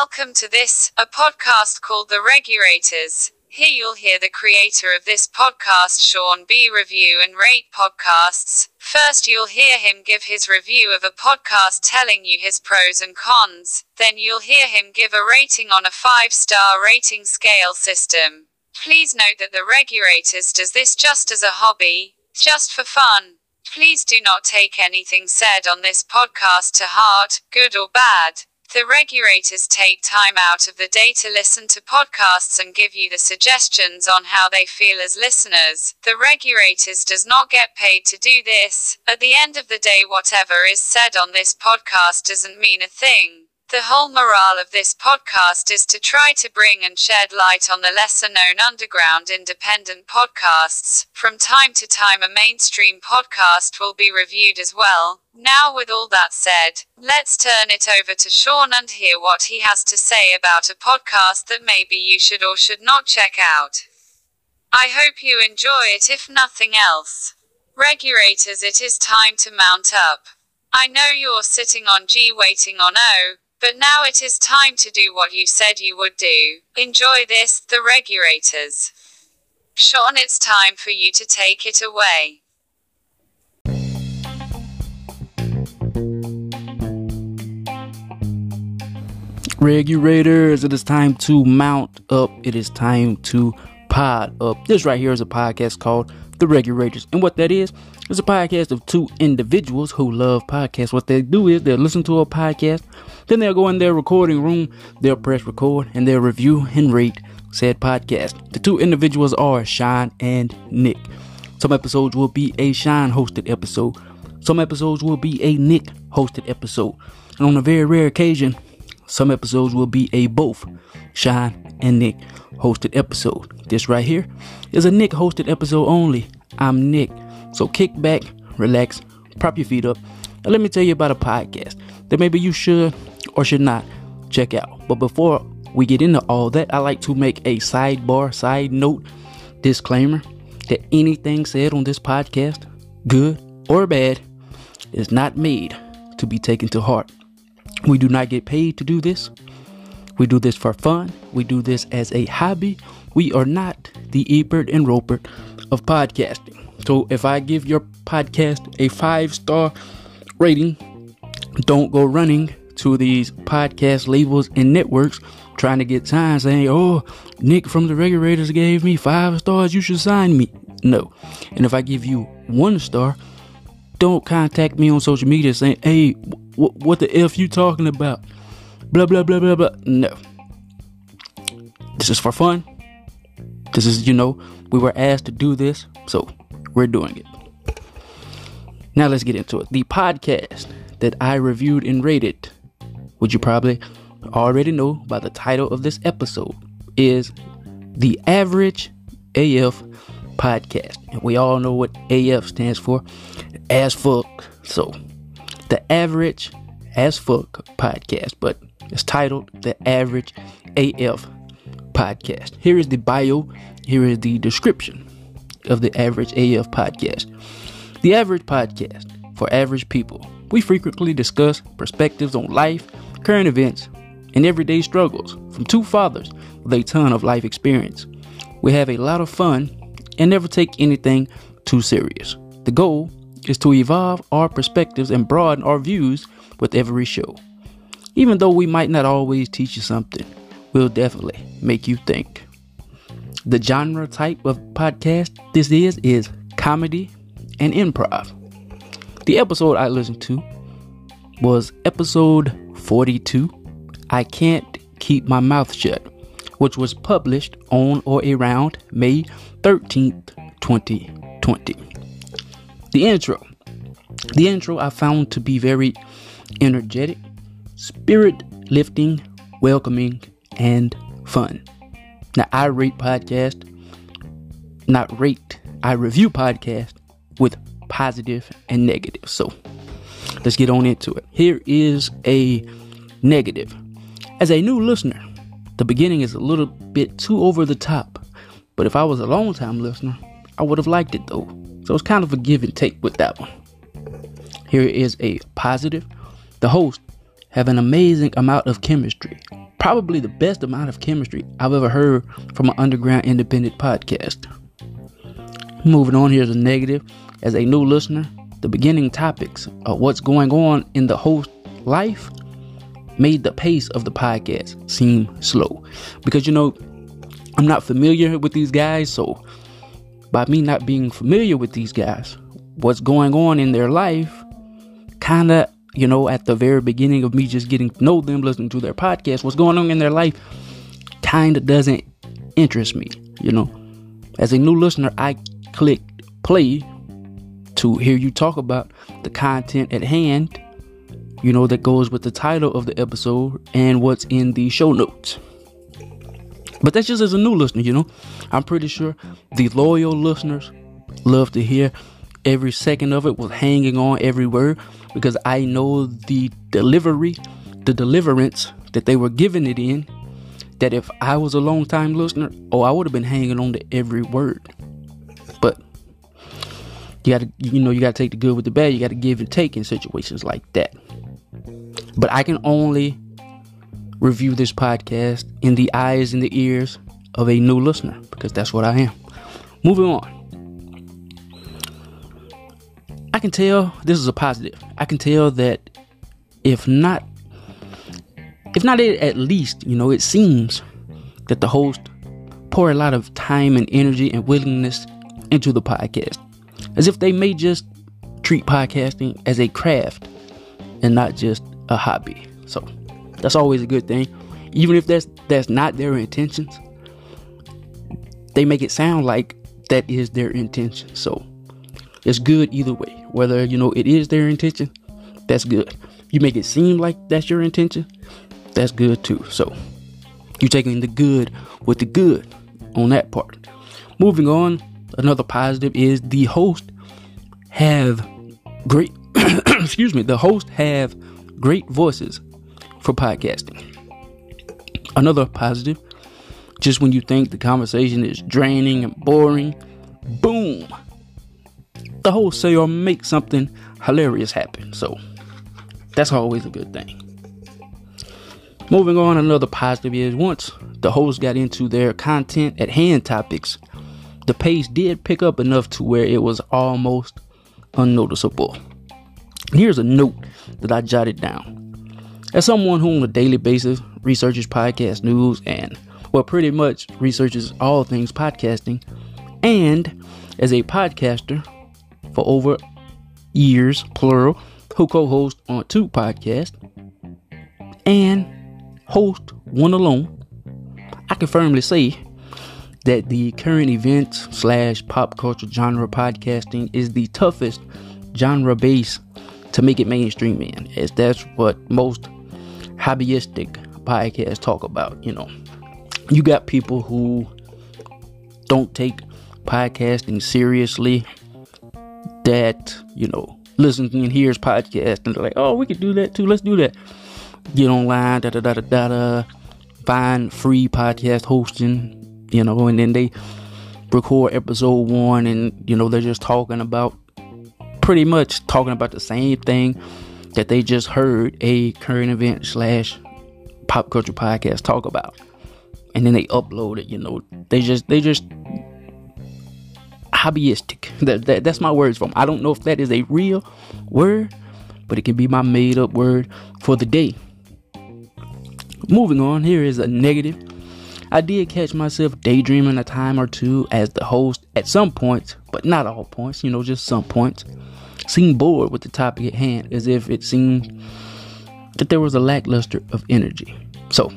Welcome to this, a podcast called The ReguRaters. Here you'll hear the creator of this podcast, Sean B. Review and rate podcasts. First, you'll hear him give his review of a podcast telling you his pros and cons. Then, you'll hear him give a rating on a five star rating scale system. Please note that The ReguRaters does this just as a hobby, just for fun. Please do not take anything said on this podcast to heart, good or bad. The ReguRaters take time out of the day to listen to podcasts and give you the suggestions on how they feel as listeners. The ReguRaters does not get paid to do this. At the end of the day, whatever is said on this podcast doesn't mean a thing. The whole morale of this podcast is to try to bring and shed light on the lesser known underground independent podcasts. From time to time, a mainstream podcast will be reviewed as well. Now, with all that said, let's turn it over to Sean and hear what he has to say about a podcast that maybe you should or should not check out. I hope you enjoy it, if nothing else. ReguRaters, it is time to mount up. I know you're sitting on G waiting on O, but now it is time to do what you said you would do. Enjoy this, the ReguRaters. Sean, it's time for you to take it away. ReguRaters, it is time to mount up. It is time to pod up. This right here is a podcast called The ReguRaters. And what that is, is a podcast of two individuals who love podcasts. What they do is they'll listen to a podcast, then they'll go in their recording room, they'll press record, and they'll review and rate said podcast. The two individuals are Sean and Nick. Some episodes will be a Sean hosted episode. Some episodes will be a Nick hosted episode. And on a very rare occasion, some episodes will be a both Sean and Nick hosted episode. This right here is a Nick hosted episode only. I'm Nick. So kick back, relax, prop your feet up, and let me tell you about a podcast that maybe you should or should not check out. But before we get into all that, I like to make a sidebar, side note disclaimer that anything said on this podcast, good or bad, is not made to be taken to heart. We do not get paid to do this. We do this for fun. We do this as a hobby. We are not the Ebert and Roeper of podcasting. So if I give your podcast a five star rating, don't go running to these podcast labels and networks trying to get signed saying, oh, Nick from the ReguRaters gave me five stars, you should sign me. No. And if I give you one star, don't contact me on social media saying, hey, what the F you talking about? Blah, blah, blah, blah, blah. No. This is for fun. This is, you know, we were asked to do this, so we're doing it. Now let's get into it. The podcast that I reviewed and rated, which you probably already know by the title of this episode, is the Average AF Podcast. And we all know what AF stands for as fuck. So, the Average as fuck podcast, but it's titled the Average AF Podcast. Here is the bio, here is the description of the Average AF podcast. The Average Podcast for average people. We frequently discuss perspectives on life, current events, and everyday struggles from two fathers with a ton of life experience. We have a lot of fun and never take anything too serious. The goal is to evolve our perspectives and broaden our views with every show. Even though we might not always teach you something, we'll definitely make you think. The genre type of podcast this is is comedy and improv. The episode I listened to was episode 42 I Can't Keep My Mouth Shut, which was published on or around May 13th, 2020. The intro. The intro I found to be very energetic, spirit lifting, welcoming, and fun. Now, I rate podcast, not rate, I review podcast with positive and negative. So, let's get on into it. Here is a negative. As a new listener, the beginning is a little bit too over the top. But if I was a long time listener, I would have liked it though. So it's kind of a give and take with that one. Here is a positive. The host have an amazing amount of chemistry probably the best amount of chemistry I've ever heard from an underground independent podcast. Moving on, here's a negative. As a new listener, the beginning topics of what's going on in the host life made the pace of the podcast seem slow. Because, you know, I'm not familiar with these guys, so by me not being familiar with these guys, what's going on in their life kind of you know, at the very beginning of me just getting to know them, listening to their podcast, what's going on in their life kind of doesn't interest me, you know. As a new listener, I clicked play to hear you talk about the content at hand, you know, that goes with the title of the episode and what's in the show notes. But that's just as a new listener, you know. I'm pretty sure the loyal listeners love to hear every second of it was hanging on every word because I know the delivery, the deliverance that they were giving it in. That if I was a long time listener, oh, I would have been hanging on to every word. But you gotta, you know, you gotta take the good with the bad. You gotta give and take in situations like that. But I can only review this podcast in the eyes and the ears of a new listener because that's what I am. Moving on. I can tell this is a positive. I can tell that if not if not it at least, you know, it seems that the host pour a lot of time and energy and willingness into the podcast. As if they may just treat podcasting as a craft and not just a hobby. So that's always a good thing. Even if that's that's not their intentions, they make it sound like that is their intention. So it's good either way. Whether you know it is their intention, that's good. You make it seem like that's your intention, that's good too. So you're taking the good with the good on that part. Moving on, another positive is the host have great excuse me, the host have great voices for podcasting. Another positive, just when you think the conversation is draining and boring, boom, the whole say or make something hilarious happen. So that's always a good thing. Moving on, another positive is once the host got into their content at hand topics, the pace did pick up enough to where it was almost unnoticeable. Here's a note that I jotted down. As someone who on a daily basis researches podcast news and well pretty much researches all things podcasting, and as a podcaster for over years, plural, who co host on two podcasts and host one alone, I can firmly say that the current events slash pop culture genre podcasting is the toughest genre base to make it mainstream in, as that's what most hobbyistic podcasts talk about. You know, you got people who don't take podcasting seriously that, you know, listen and hears podcast and they're like, oh, we could do that too. Let's do that. Get online, da da da da da da. Find free podcast hosting, you know, and then they record episode one and, you know, they're just talking about pretty much talking about the same thing that they just heard a current event slash pop culture podcast talk about. And then they upload it, you know. They just they just hobbyistic. That, that, that's my words from. I don't know if that is a real word, but it can be my made up word for the day. Moving on, here is a negative. I did catch myself daydreaming a time or two as the host at some points, but not all points, you know, just some points. Seemed bored with the topic at hand, as if it seemed that there was a lackluster of energy. So,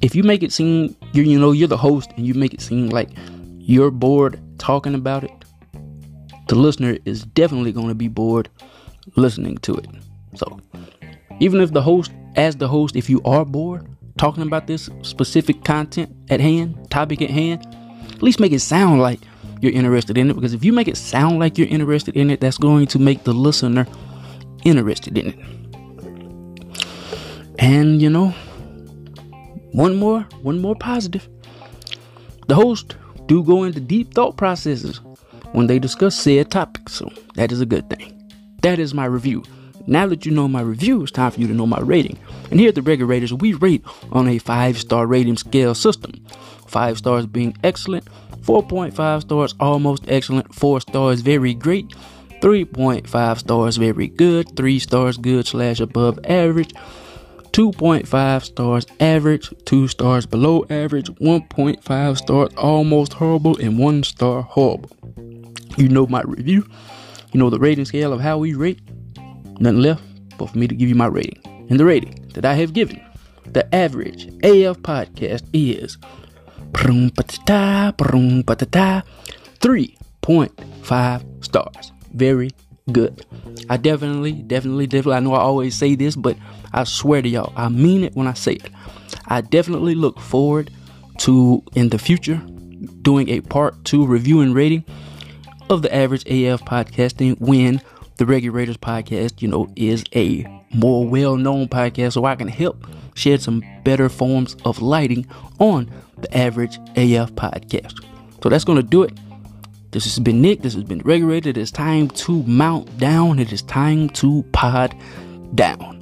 if you make it seem you you know you're the host and you make it seem like you're bored talking about it, the listener is definitely going to be bored listening to it. So, even if the host, as the host, if you are bored talking about this specific content at hand, topic at hand, at least make it sound like you're interested in it. Because if you make it sound like you're interested in it, that's going to make the listener interested in it. And you know, one more, one more positive. The host do go into deep thought processes when they discuss said topics. So that is a good thing. That is my review. Now that you know my review, it's time for you to know my rating. And here at the Regular ReguRaters, we rate on a five star rating scale system. Five stars being excellent, 4.5 stars almost excellent, 4 stars very great, 3.5 stars very good, 3 stars good slash above average, 2.5 stars average, 2 stars below average, 1.5 stars almost horrible, and 1 star horrible. You know my review, you know the rating scale of how we rate. Nothing left but for me to give you my rating. And the rating that I have given the average AF podcast is 3.5 stars. Very good. I definitely, definitely, definitely, I know I always say this, but I swear to y'all, I mean it when I say it. I definitely look forward to, in the future, doing a part two review and rating of the average AF podcasting when the ReguRaters podcast, you know, is a more well known podcast so I can help shed some better forms of lighting on the average AF podcast. So that's going to do it. This has been Nick. This has been Regulated. It is time to mount down. It is time to pod down.